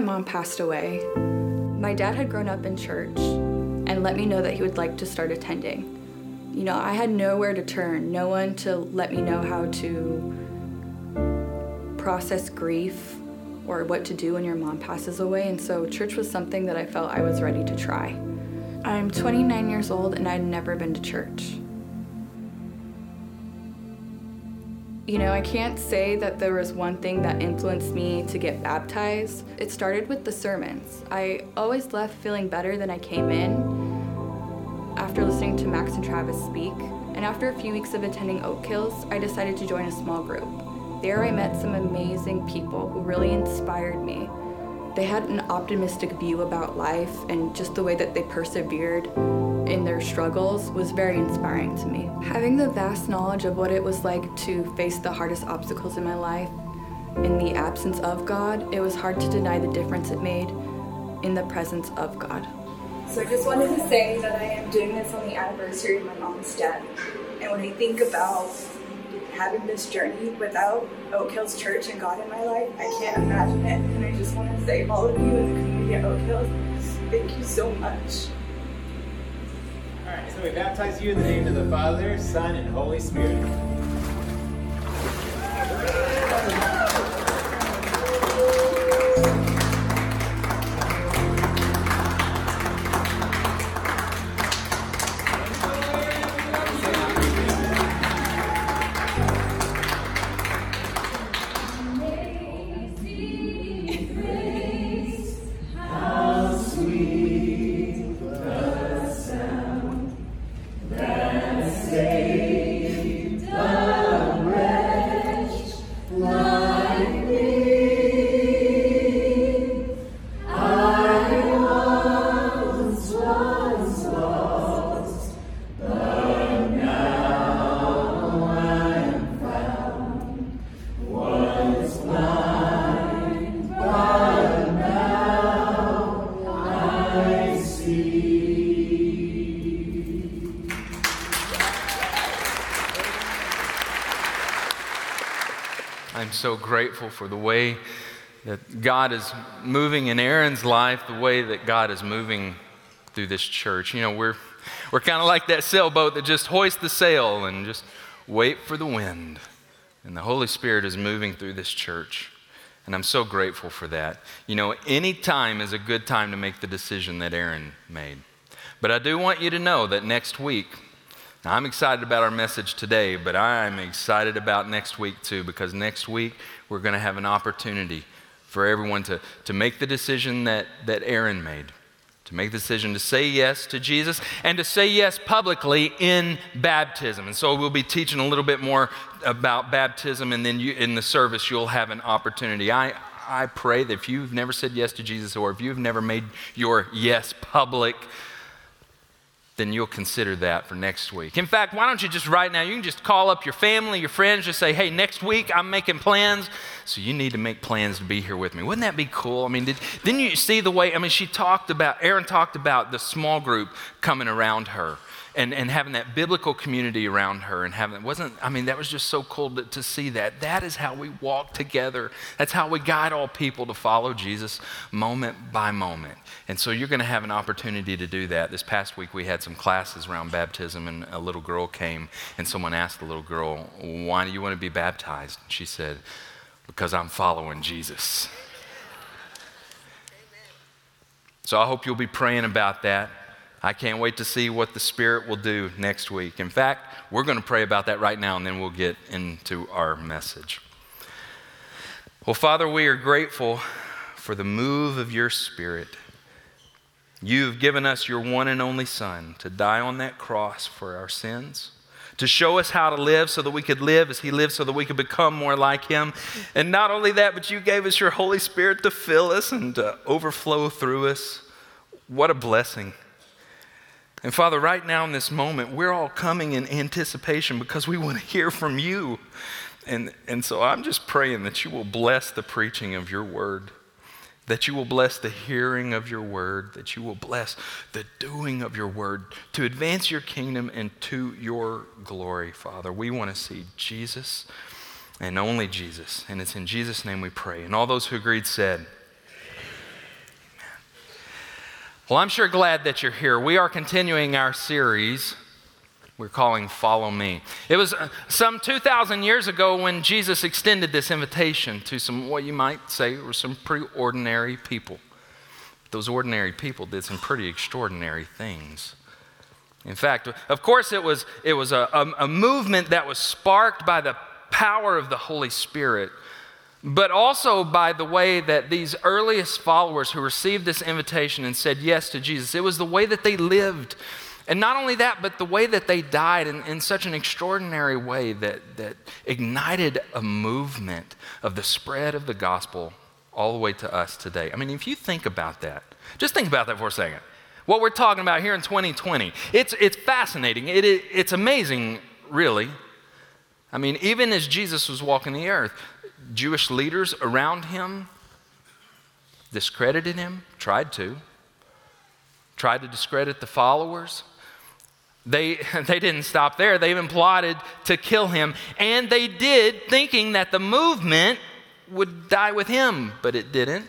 My mom passed away. My dad had grown up in church and let me know that he would like to start attending. You know, I had nowhere to turn, no one to let me know how to process grief or what to do when your mom passes away, and so church was something that I felt I was ready to try. I'm 29 years old and I'd never been to church. You know, I can't say that there was one thing that influenced me to get baptized. It started with the sermons. I always left feeling better than I came in after listening to Max and Travis speak. And after a few weeks of attending Oak Hills, I decided to join a small group. There I met some amazing people who really inspired me. They had an optimistic view about life and just the way that they persevered in their struggles was very inspiring to me. Having the vast knowledge of what it was like to face the hardest obstacles in my life in the absence of God, it was hard to deny the difference it made in the presence of God. So I just wanted to say that I am doing this on the anniversary of my mom's death. And when I think about having this journey without Oak Hills Church and God in my life, I can't imagine it. And I just want to say, all of you in the community at Oak Hills, thank you so much. We baptize you in the name of the Father, Son, and Holy Spirit. Grateful for the way that God is moving in Aaron's life, the way that God is moving through this church. You know, we're, we're kind of like that sailboat that just hoists the sail and just wait for the wind. And the Holy Spirit is moving through this church. And I'm so grateful for that. You know, any time is a good time to make the decision that Aaron made. But I do want you to know that next week, now, I'm excited about our message today, but I'm excited about next week too, because next week we're going to have an opportunity for everyone to, to make the decision that, that Aaron made, to make the decision to say yes to Jesus and to say yes publicly in baptism. And so we'll be teaching a little bit more about baptism, and then you, in the service, you'll have an opportunity. I, I pray that if you've never said yes to Jesus or if you've never made your yes public, then you'll consider that for next week. In fact, why don't you just right now, you can just call up your family, your friends, just say, hey, next week I'm making plans, so you need to make plans to be here with me. Wouldn't that be cool? I mean, did, didn't you see the way, I mean, she talked about, Aaron talked about the small group coming around her and, and having that biblical community around her and having, wasn't, I mean, that was just so cool to, to see that. That is how we walk together. That's how we guide all people to follow Jesus moment by moment. And so you're going to have an opportunity to do that. This past week we had some classes around baptism, and a little girl came, and someone asked the little girl, Why do you want to be baptized? She said, Because I'm following Jesus. So I hope you'll be praying about that. I can't wait to see what the Spirit will do next week. In fact, we're going to pray about that right now, and then we'll get into our message. Well, Father, we are grateful for the move of your Spirit. You've given us your one and only Son to die on that cross for our sins, to show us how to live so that we could live as He lived, so that we could become more like Him. And not only that, but you gave us your Holy Spirit to fill us and to overflow through us. What a blessing. And Father, right now in this moment, we're all coming in anticipation because we want to hear from you. And, and so I'm just praying that you will bless the preaching of your word that you will bless the hearing of your word, that you will bless the doing of your word to advance your kingdom and to your glory, Father. We want to see Jesus and only Jesus. And it's in Jesus' name we pray. And all those who agreed said, Amen. well, I'm sure glad that you're here. We are continuing our series we're calling Follow Me. It was uh, some 2,000 years ago when Jesus extended this invitation to some, what you might say were some pretty ordinary people. Those ordinary people did some pretty extraordinary things. In fact, of course, it was, it was a, a, a movement that was sparked by the power of the Holy Spirit but also by the way that these earliest followers who received this invitation and said yes to Jesus, it was the way that they lived. And not only that, but the way that they died in, in such an extraordinary way that, that ignited a movement of the spread of the gospel all the way to us today. I mean, if you think about that, just think about that for a second. What we're talking about here in 2020, it's, it's fascinating. It, it, it's amazing, really. I mean, even as Jesus was walking the earth, Jewish leaders around him discredited him, tried to, tried to discredit the followers. They, they didn't stop there. They even plotted to kill him. And they did, thinking that the movement would die with him, but it didn't.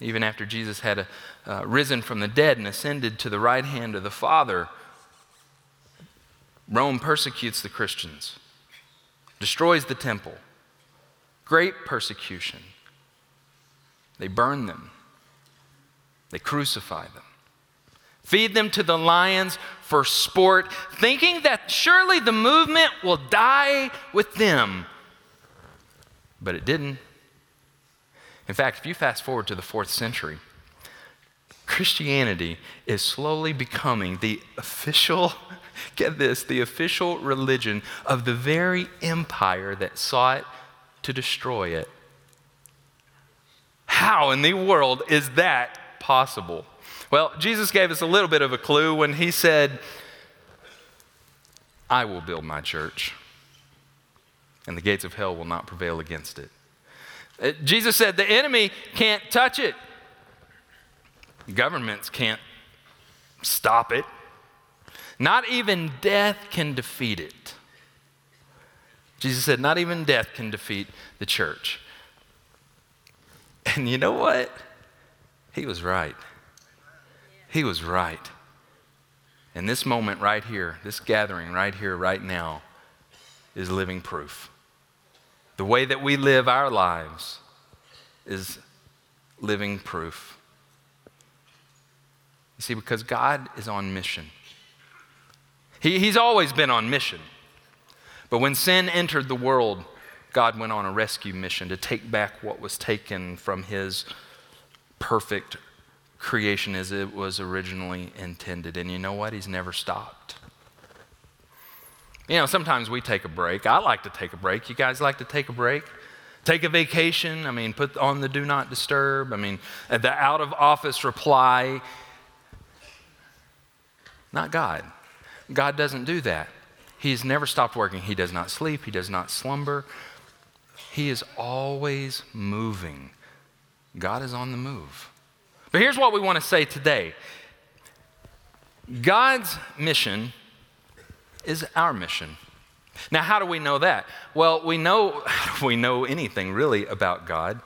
Even after Jesus had uh, risen from the dead and ascended to the right hand of the Father, Rome persecutes the Christians destroys the temple. Great persecution. They burn them, they crucify them, feed them to the lions for sport, thinking that surely the movement will die with them. But it didn't. In fact, if you fast forward to the fourth century, Christianity is slowly becoming the official get this, the official religion of the very empire that sought to destroy it. How in the world is that possible? Well, Jesus gave us a little bit of a clue when he said, I will build my church, and the gates of hell will not prevail against it. Uh, Jesus said, The enemy can't touch it, governments can't stop it. Not even death can defeat it. Jesus said, Not even death can defeat the church. And you know what? He was right. He was right. And this moment right here, this gathering right here, right now, is living proof. The way that we live our lives is living proof. You see, because God is on mission. He, he's always been on mission. But when sin entered the world, God went on a rescue mission to take back what was taken from his perfect creation as it was originally intended. And you know what? He's never stopped. You know, sometimes we take a break. I like to take a break. You guys like to take a break? Take a vacation. I mean, put on the do not disturb. I mean, uh, the out of office reply. Not God. God doesn't do that. He's never stopped working. He does not sleep, He does not slumber. He is always moving. God is on the move. But here's what we want to say today God's mission is our mission. Now, how do we know that? Well, we know we know anything really about God.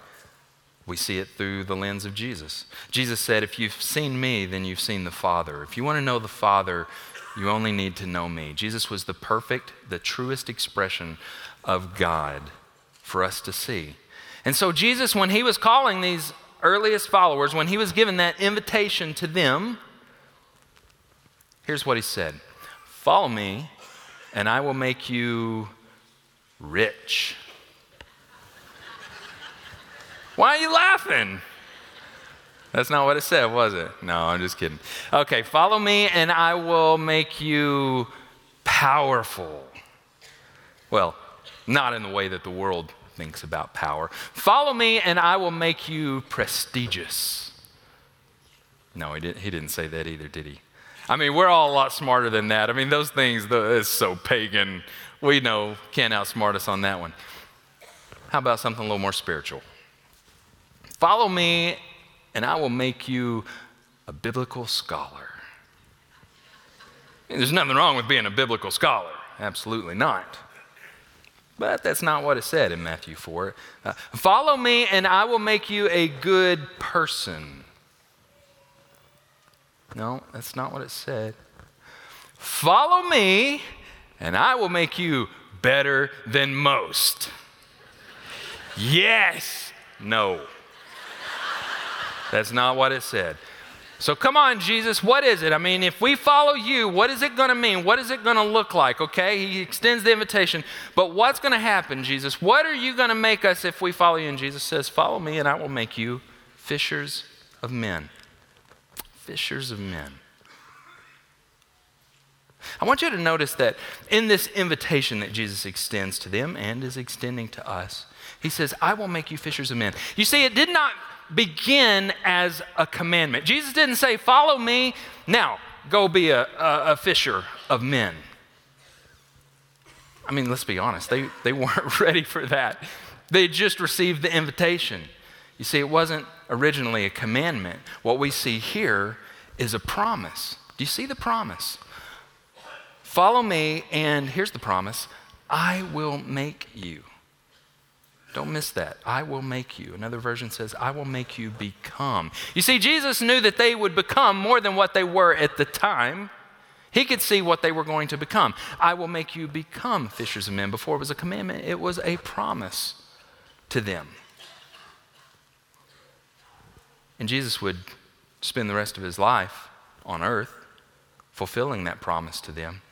We see it through the lens of Jesus. Jesus said, If you've seen me, then you've seen the Father. If you want to know the Father, you only need to know me. Jesus was the perfect, the truest expression of God for us to see. And so, Jesus, when he was calling these earliest followers, when he was given that invitation to them, here's what he said Follow me, and I will make you rich. Why are you laughing? That's not what it said, was it? No, I'm just kidding. Okay, follow me and I will make you powerful. Well, not in the way that the world thinks about power. Follow me and I will make you prestigious. No, he, didn't, he didn't say that either, did he? I mean, we're all a lot smarter than that. I mean, those things, it's so pagan. We know can't outsmart us on that one. How about something a little more spiritual? Follow me and I will make you a biblical scholar. there's nothing wrong with being a biblical scholar, absolutely not. But that's not what it said in Matthew 4. Uh, Follow me, and I will make you a good person. No, that's not what it said. Follow me, and I will make you better than most. Yes. No. That's not what it said. So come on, Jesus, what is it? I mean, if we follow you, what is it going to mean? What is it going to look like? Okay, he extends the invitation. But what's going to happen, Jesus? What are you going to make us if we follow you? And Jesus says, Follow me, and I will make you fishers of men. Fishers of men. I want you to notice that in this invitation that Jesus extends to them and is extending to us, he says, I will make you fishers of men. You see, it did not begin as a commandment. Jesus didn't say, Follow me, now go be a, a, a fisher of men. I mean, let's be honest, they, they weren't ready for that. They just received the invitation. You see, it wasn't originally a commandment. What we see here is a promise. Do you see the promise? Follow me, and here's the promise I will make you. Don't miss that. I will make you. Another version says, I will make you become. You see, Jesus knew that they would become more than what they were at the time. He could see what they were going to become. I will make you become fishers of men. Before it was a commandment, it was a promise to them. And Jesus would spend the rest of his life on earth fulfilling that promise to them.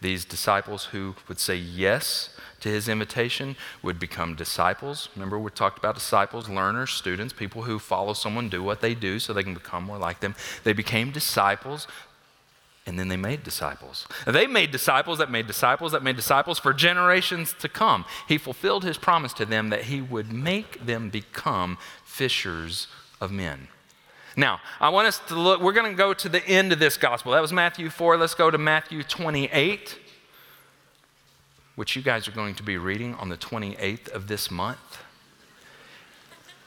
These disciples who would say yes to his invitation would become disciples. Remember, we talked about disciples, learners, students, people who follow someone, do what they do so they can become more like them. They became disciples, and then they made disciples. They made disciples that made disciples that made disciples for generations to come. He fulfilled his promise to them that he would make them become fishers of men. Now, I want us to look, we're going to go to the end of this gospel. That was Matthew 4. Let's go to Matthew 28, which you guys are going to be reading on the 28th of this month.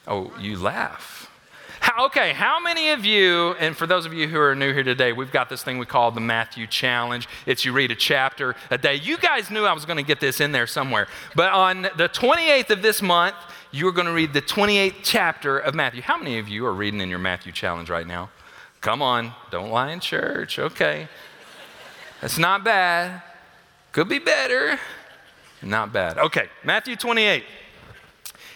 Oh, you laugh. How, okay, how many of you, and for those of you who are new here today, we've got this thing we call the Matthew Challenge. It's you read a chapter a day. You guys knew I was going to get this in there somewhere. But on the 28th of this month, you're going to read the 28th chapter of Matthew. How many of you are reading in your Matthew challenge right now? Come on, don't lie in church. Okay. That's not bad. Could be better. Not bad. Okay, Matthew 28.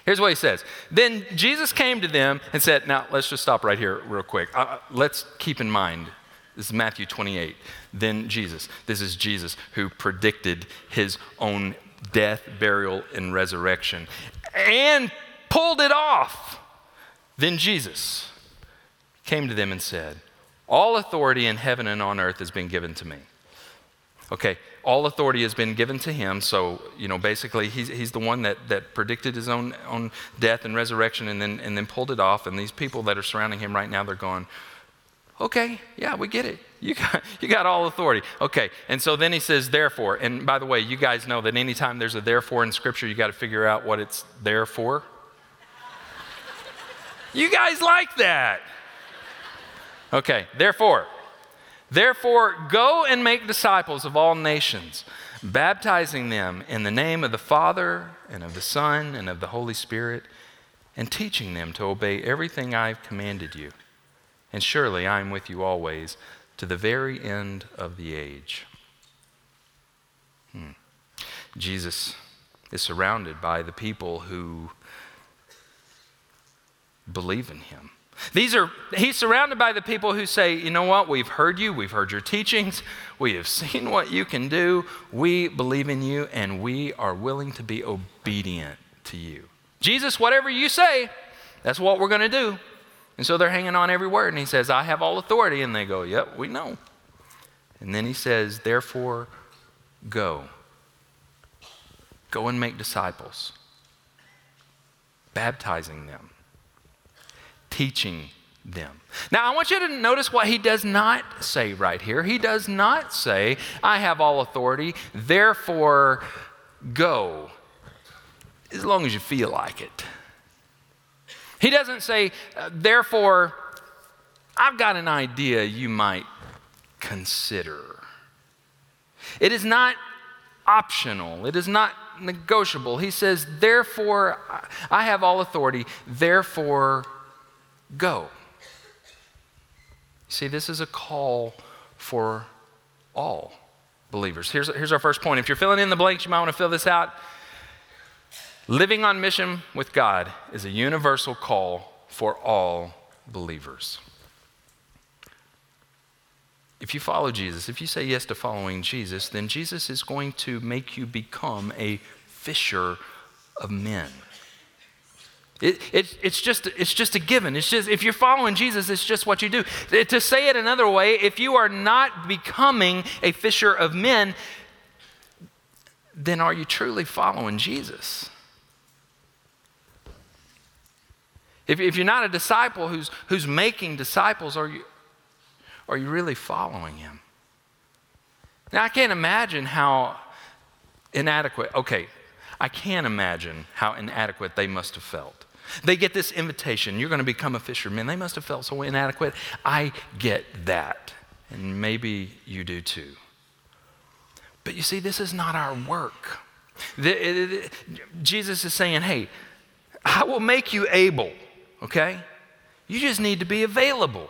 Here's what he says. Then Jesus came to them and said, Now let's just stop right here, real quick. Uh, uh let's keep in mind this is Matthew 28. Then Jesus. This is Jesus who predicted his own death, burial, and resurrection and pulled it off. Then Jesus came to them and said, All authority in heaven and on earth has been given to me. Okay, all authority has been given to him. So, you know, basically, he's, he's the one that, that predicted his own, own death and resurrection and then, and then pulled it off. And these people that are surrounding him right now, they're going, Okay, yeah, we get it. You got, you got all authority. Okay, and so then he says, therefore. And by the way, you guys know that anytime there's a therefore in Scripture, you got to figure out what it's there for. you guys like that. Okay, therefore. Therefore, go and make disciples of all nations, baptizing them in the name of the Father and of the Son and of the Holy Spirit, and teaching them to obey everything I've commanded you and surely I am with you always to the very end of the age. Hmm. Jesus is surrounded by the people who believe in him. These are, he's surrounded by the people who say, you know what, we've heard you, we've heard your teachings, we have seen what you can do, we believe in you, and we are willing to be obedient to you. Jesus, whatever you say, that's what we're going to do. And so they're hanging on every word. And he says, I have all authority. And they go, Yep, we know. And then he says, Therefore, go. Go and make disciples, baptizing them, teaching them. Now, I want you to notice what he does not say right here. He does not say, I have all authority, therefore go, as long as you feel like it. He doesn't say, uh, therefore, I've got an idea you might consider. It is not optional, it is not negotiable. He says, therefore, I have all authority, therefore, go. See, this is a call for all believers. Here's, here's our first point. If you're filling in the blanks, you might want to fill this out. Living on mission with God is a universal call for all believers. If you follow Jesus, if you say yes to following Jesus, then Jesus is going to make you become a fisher of men. It, it, it's, just, it's just a given. It's just, if you're following Jesus, it's just what you do. To say it another way, if you are not becoming a fisher of men, then are you truly following Jesus? If, if you're not a disciple who's, who's making disciples, are you, are you really following him? Now, I can't imagine how inadequate, okay, I can't imagine how inadequate they must have felt. They get this invitation, you're going to become a fisherman. They must have felt so inadequate. I get that. And maybe you do too. But you see, this is not our work. The, it, it, Jesus is saying, hey, I will make you able, okay? You just need to be available.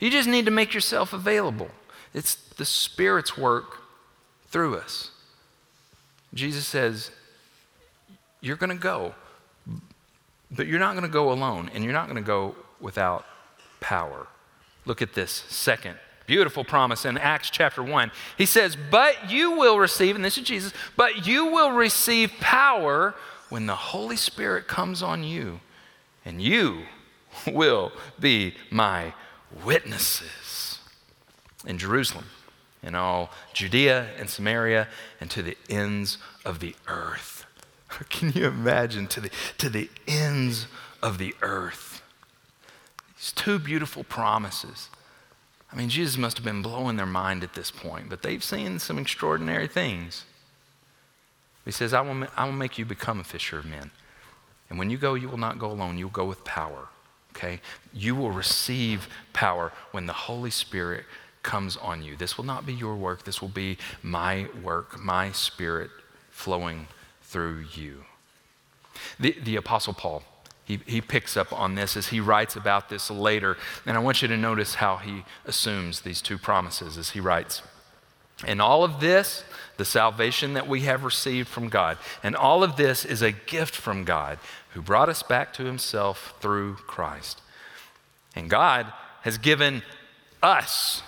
You just need to make yourself available. It's the Spirit's work through us. Jesus says, You're going to go, but you're not going to go alone, and you're not going to go without power. Look at this second beautiful promise in Acts chapter 1. He says, But you will receive, and this is Jesus, but you will receive power when the Holy Spirit comes on you, and you will be my witnesses in Jerusalem, in all Judea and Samaria, and to the ends of the earth. Can you imagine to the, to the ends of the earth? These two beautiful promises. I mean, Jesus must have been blowing their mind at this point, but they've seen some extraordinary things. He says, I will, I will make you become a fisher of men. And when you go, you will not go alone, you'll go with power. Okay? You will receive power when the Holy Spirit comes on you. This will not be your work, this will be my work, my spirit flowing through you. The, the Apostle Paul, he, he picks up on this as he writes about this later. And I want you to notice how he assumes these two promises as he writes. And all of this, the salvation that we have received from God, and all of this is a gift from God who brought us back to himself through Christ. And God has given us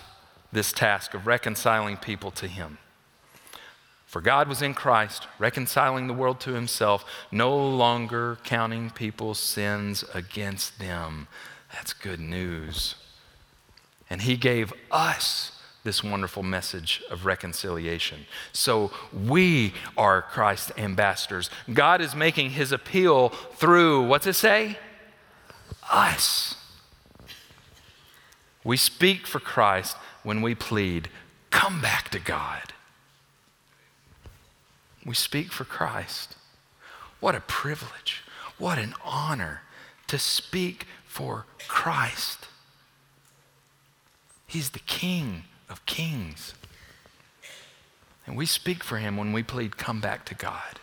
this task of reconciling people to him. For God was in Christ, reconciling the world to himself, no longer counting people's sins against them. That's good news. And he gave us this wonderful message of reconciliation. So we are Christ's ambassadors. God is making his appeal through, what's it say? Us. We speak for Christ when we plead, come back to God. We speak for Christ. What a privilege. What an honor to speak for Christ. He's the King of kings. And we speak for him when we plead, come back to God.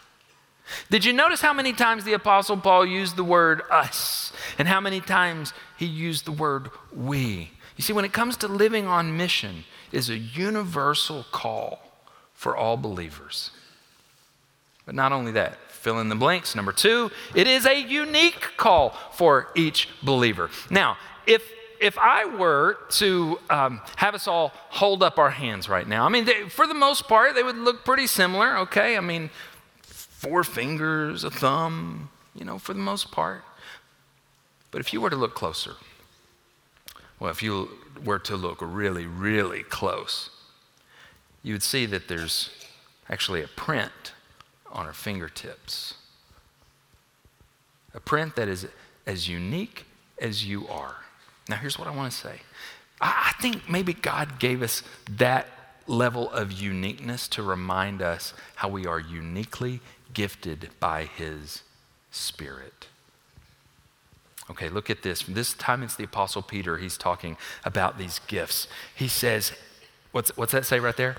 Did you notice how many times the Apostle Paul used the word us and how many times he used the word we? You see, when it comes to living on mission, is a universal call for all believers. But not only that, fill in the blanks. Number two, it is a unique call for each believer. Now, if if I were to um, have us all hold up our hands right now, I mean, they, for the most part, they would look pretty similar, okay? I mean, four fingers, a thumb, you know, for the most part. But if you were to look closer, well, if you were to look really, really close, you would see that there's actually a print on our fingertips. A print that is as unique as you are. Now, here's what I want to say I, I think maybe God gave us that level of uniqueness to remind us how we are uniquely gifted by His Spirit. Okay, look at this. This time it's the Apostle Peter. He's talking about these gifts. He says, what's, what's that say right there?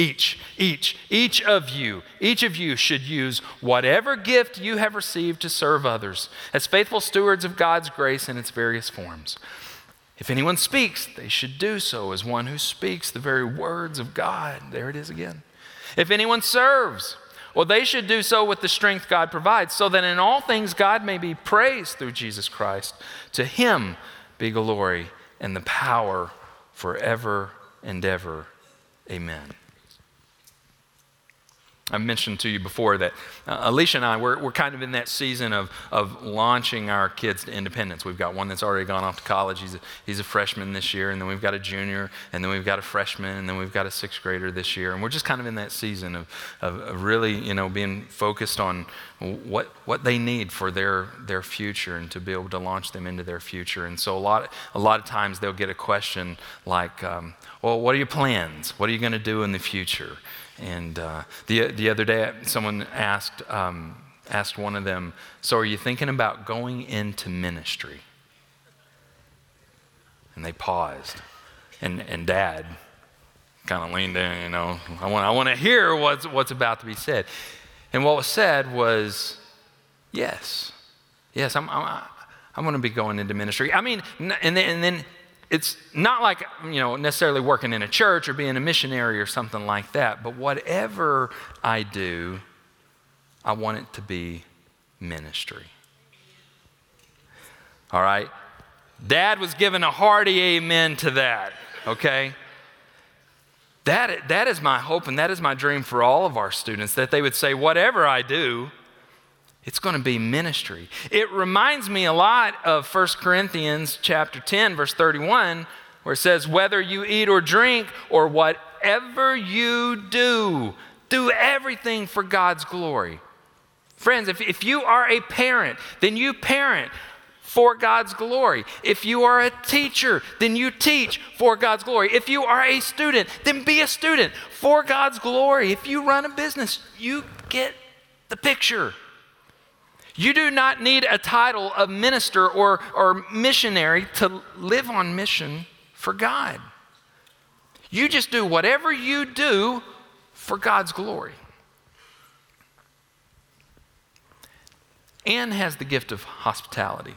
Each, each, each of you, each of you should use whatever gift you have received to serve others as faithful stewards of God's grace in its various forms. If anyone speaks, they should do so as one who speaks the very words of God. There it is again. If anyone serves, well, they should do so with the strength God provides, so that in all things God may be praised through Jesus Christ. To him be glory and the power forever and ever. Amen. I've mentioned to you before that uh, Alicia and I, we're, we're kind of in that season of, of launching our kids to independence. We've got one that's already gone off to college. He's a, he's a freshman this year, and then we've got a junior, and then we've got a freshman, and then we've got a sixth grader this year. And we're just kind of in that season of, of, of really, you know, being focused on what, what they need for their, their future and to be able to launch them into their future. And so a lot, a lot of times they'll get a question like, um, well, what are your plans? What are you going to do in the future? And uh, the, the other day, someone asked, um, asked one of them, So are you thinking about going into ministry? And they paused. And, and dad kind of leaned in, you know, I want, I want to hear what's, what's about to be said. And what was said was, Yes. Yes, I'm, I'm, I'm going to be going into ministry. I mean, and then, and then it's not like, you know, necessarily working in a church or being a missionary or something like that, but whatever I do, I want it to be ministry. All right? Dad was giving a hearty amen to that, okay? That, that is my hope and that is my dream for all of our students that they would say, whatever I do, it's going to be ministry. It reminds me a lot of 1 Corinthians chapter 10 verse 31 where it says whether you eat or drink or whatever you do, do everything for God's glory. Friends, if, if you are a parent, then you parent for God's glory. If you are a teacher, then you teach for God's glory. If you are a student, then be a student for God's glory. If you run a business, you get the picture. You do not need a title of minister or, or missionary to live on mission for God. You just do whatever you do for God's glory. Anne has the gift of hospitality.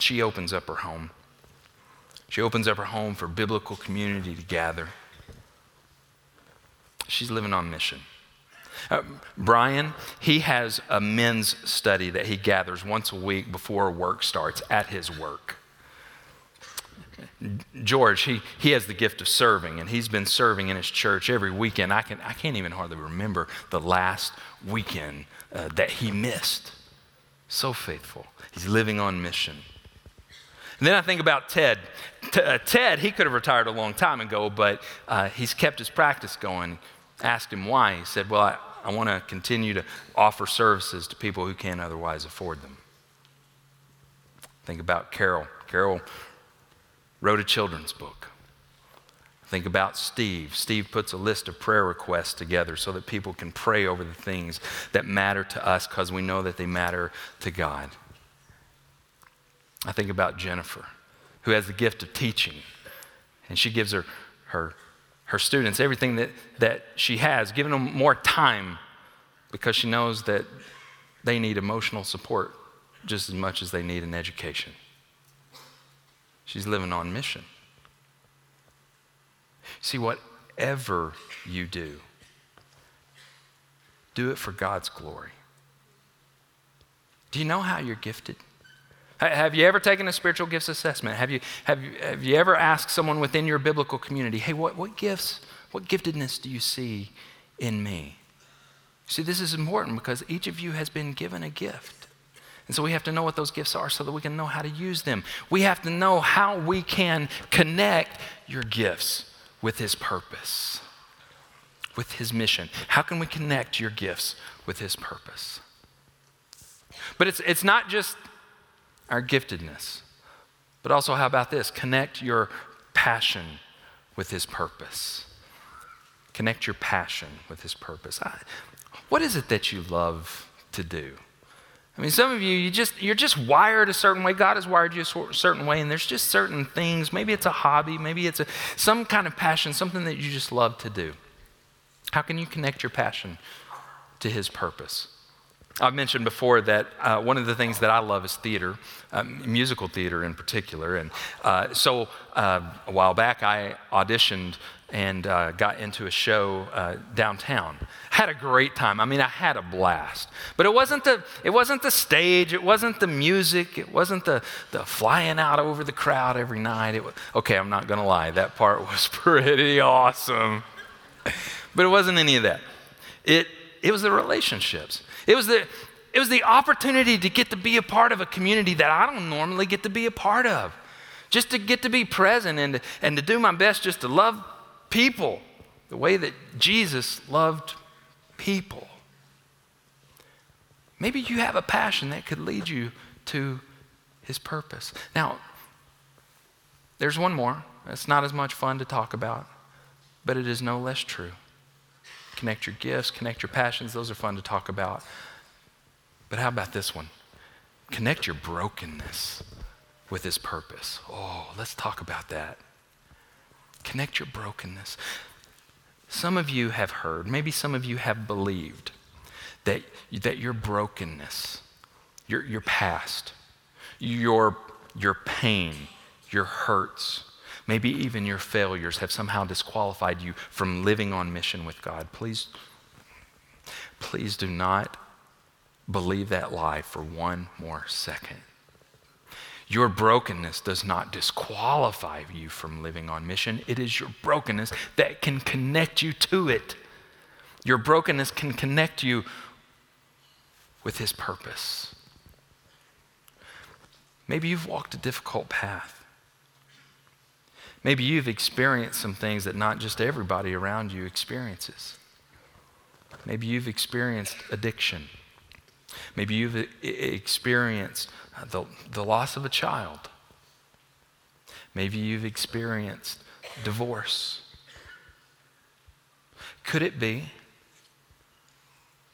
She opens up her home. She opens up her home for biblical community to gather. She's living on mission. Uh, Brian, he has a men's study that he gathers once a week before work starts at his work. George, he, he has the gift of serving, and he's been serving in his church every weekend. I, can, I can't even hardly remember the last weekend uh, that he missed. So faithful. He's living on mission. And then I think about Ted. T- uh, Ted, he could have retired a long time ago, but uh, he's kept his practice going. Asked him why. He said, Well, I, I want to continue to offer services to people who can't otherwise afford them. Think about Carol. Carol wrote a children's book. Think about Steve. Steve puts a list of prayer requests together so that people can pray over the things that matter to us because we know that they matter to God. I think about Jennifer, who has the gift of teaching, and she gives her, her her students everything that, that she has, giving them more time because she knows that they need emotional support just as much as they need an education. She's living on mission. See, whatever you do, do it for God's glory. Do you know how you're gifted? Have you ever taken a spiritual gifts assessment? Have you, have you, have you ever asked someone within your biblical community, hey, what, what gifts, what giftedness do you see in me? See, this is important because each of you has been given a gift. And so we have to know what those gifts are so that we can know how to use them. We have to know how we can connect your gifts with His purpose, with His mission. How can we connect your gifts with His purpose? But it's, it's not just our giftedness. But also, how about this? Connect your passion with His purpose. Connect your passion with His purpose. I, what is it that you love to do? I mean, some of you, you just, you're just wired a certain way. God has wired you a certain way, and there's just certain things. Maybe it's a hobby, maybe it's a, some kind of passion, something that you just love to do. How can you connect your passion to His purpose? I've mentioned before that uh, one of the things that I love is theater, um, musical theater in particular. And uh, so uh, a while back, I auditioned and uh, got into a show uh, downtown. Had a great time. I mean, I had a blast. But it wasn't the, it wasn't the stage, it wasn't the music, it wasn't the, the flying out over the crowd every night. It was, okay, I'm not going to lie, that part was pretty awesome. But it wasn't any of that. It, it was the relationships. It was the, it was the opportunity to get to be a part of a community that I don't normally get to be a part of. Just to get to be present and to, and to do my best just to love people the way that Jesus loved people. Maybe you have a passion that could lead you to his purpose. Now, there's one more. It's not as much fun to talk about, but it is no less true. Connect your gifts, connect your passions, those are fun to talk about. But how about this one? Connect your brokenness with his purpose. Oh, let's talk about that. Connect your brokenness. Some of you have heard, maybe some of you have believed that, that your brokenness, your, your past, your, your pain, your hurts, maybe even your failures have somehow disqualified you from living on mission with God. Please, please do not believe that lie for one more second. Your brokenness does not disqualify you from living on mission. It is your brokenness that can connect you to it. Your brokenness can connect you with His purpose. Maybe you've walked a difficult path. Maybe you've experienced some things that not just everybody around you experiences. Maybe you've experienced addiction. Maybe you've experienced the, the loss of a child. Maybe you've experienced divorce. Could it be?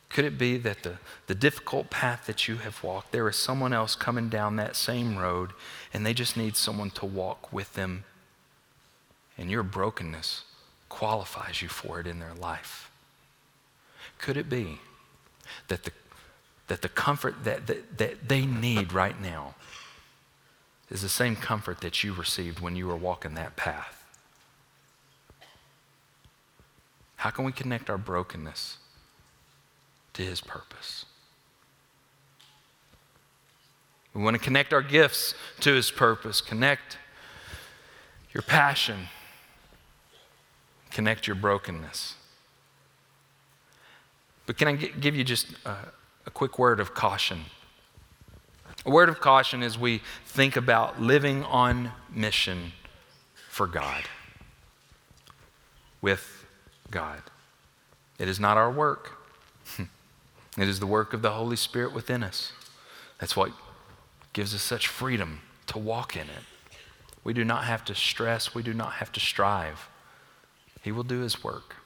Could it be that the, the difficult path that you have walked, there is someone else coming down that same road and they just need someone to walk with them? And your brokenness qualifies you for it in their life. Could it be that the that the comfort that, that, that they need right now is the same comfort that you received when you were walking that path. How can we connect our brokenness to His purpose? We want to connect our gifts to His purpose, connect your passion, connect your brokenness. But can I give you just uh, a quick word of caution. A word of caution as we think about living on mission for God, with God. It is not our work, it is the work of the Holy Spirit within us. That's what gives us such freedom to walk in it. We do not have to stress, we do not have to strive. He will do His work.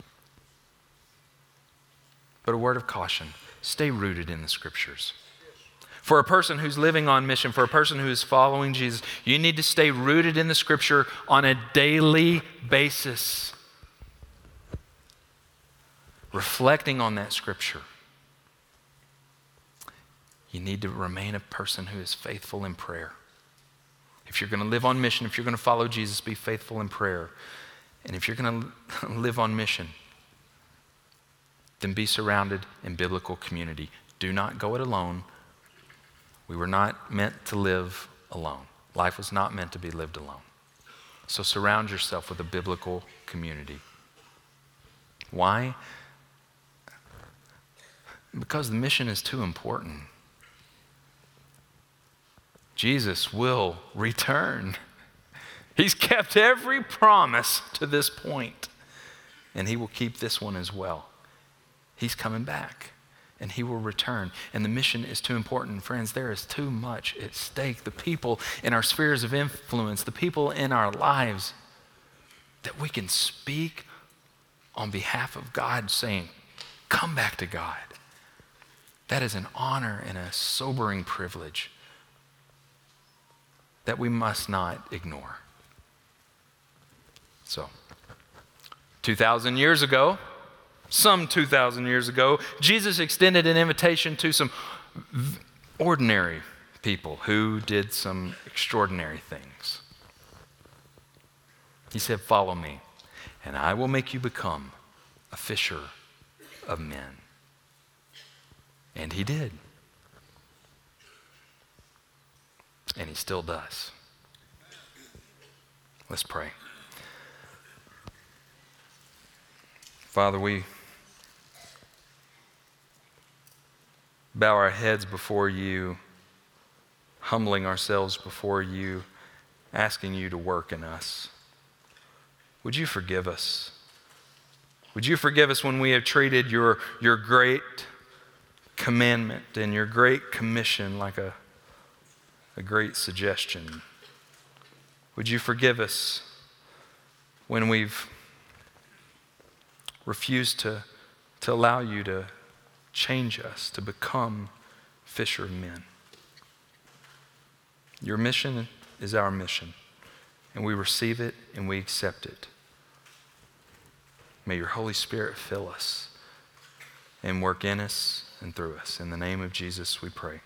But a word of caution stay rooted in the scriptures. For a person who's living on mission, for a person who is following Jesus, you need to stay rooted in the scripture on a daily basis. Reflecting on that scripture. You need to remain a person who is faithful in prayer. If you're going to live on mission, if you're going to follow Jesus, be faithful in prayer. And if you're going to live on mission, then be surrounded in biblical community. Do not go it alone. We were not meant to live alone. Life was not meant to be lived alone. So surround yourself with a biblical community. Why? Because the mission is too important. Jesus will return. He's kept every promise to this point, and he will keep this one as well. He's coming back and he will return. And the mission is too important. Friends, there is too much at stake. The people in our spheres of influence, the people in our lives that we can speak on behalf of God, saying, Come back to God. That is an honor and a sobering privilege that we must not ignore. So, 2,000 years ago, some 2,000 years ago, Jesus extended an invitation to some ordinary people who did some extraordinary things. He said, Follow me, and I will make you become a fisher of men. And he did. And he still does. Let's pray. Father, we bow our heads before you, humbling ourselves before you, asking you to work in us. Would you forgive us? Would you forgive us when we have treated your, your great commandment and your great commission like a, a great suggestion? Would you forgive us when we've refuse to, to allow you to change us to become fisher men. Your mission is our mission, and we receive it and we accept it. May your Holy Spirit fill us and work in us and through us. In the name of Jesus, we pray.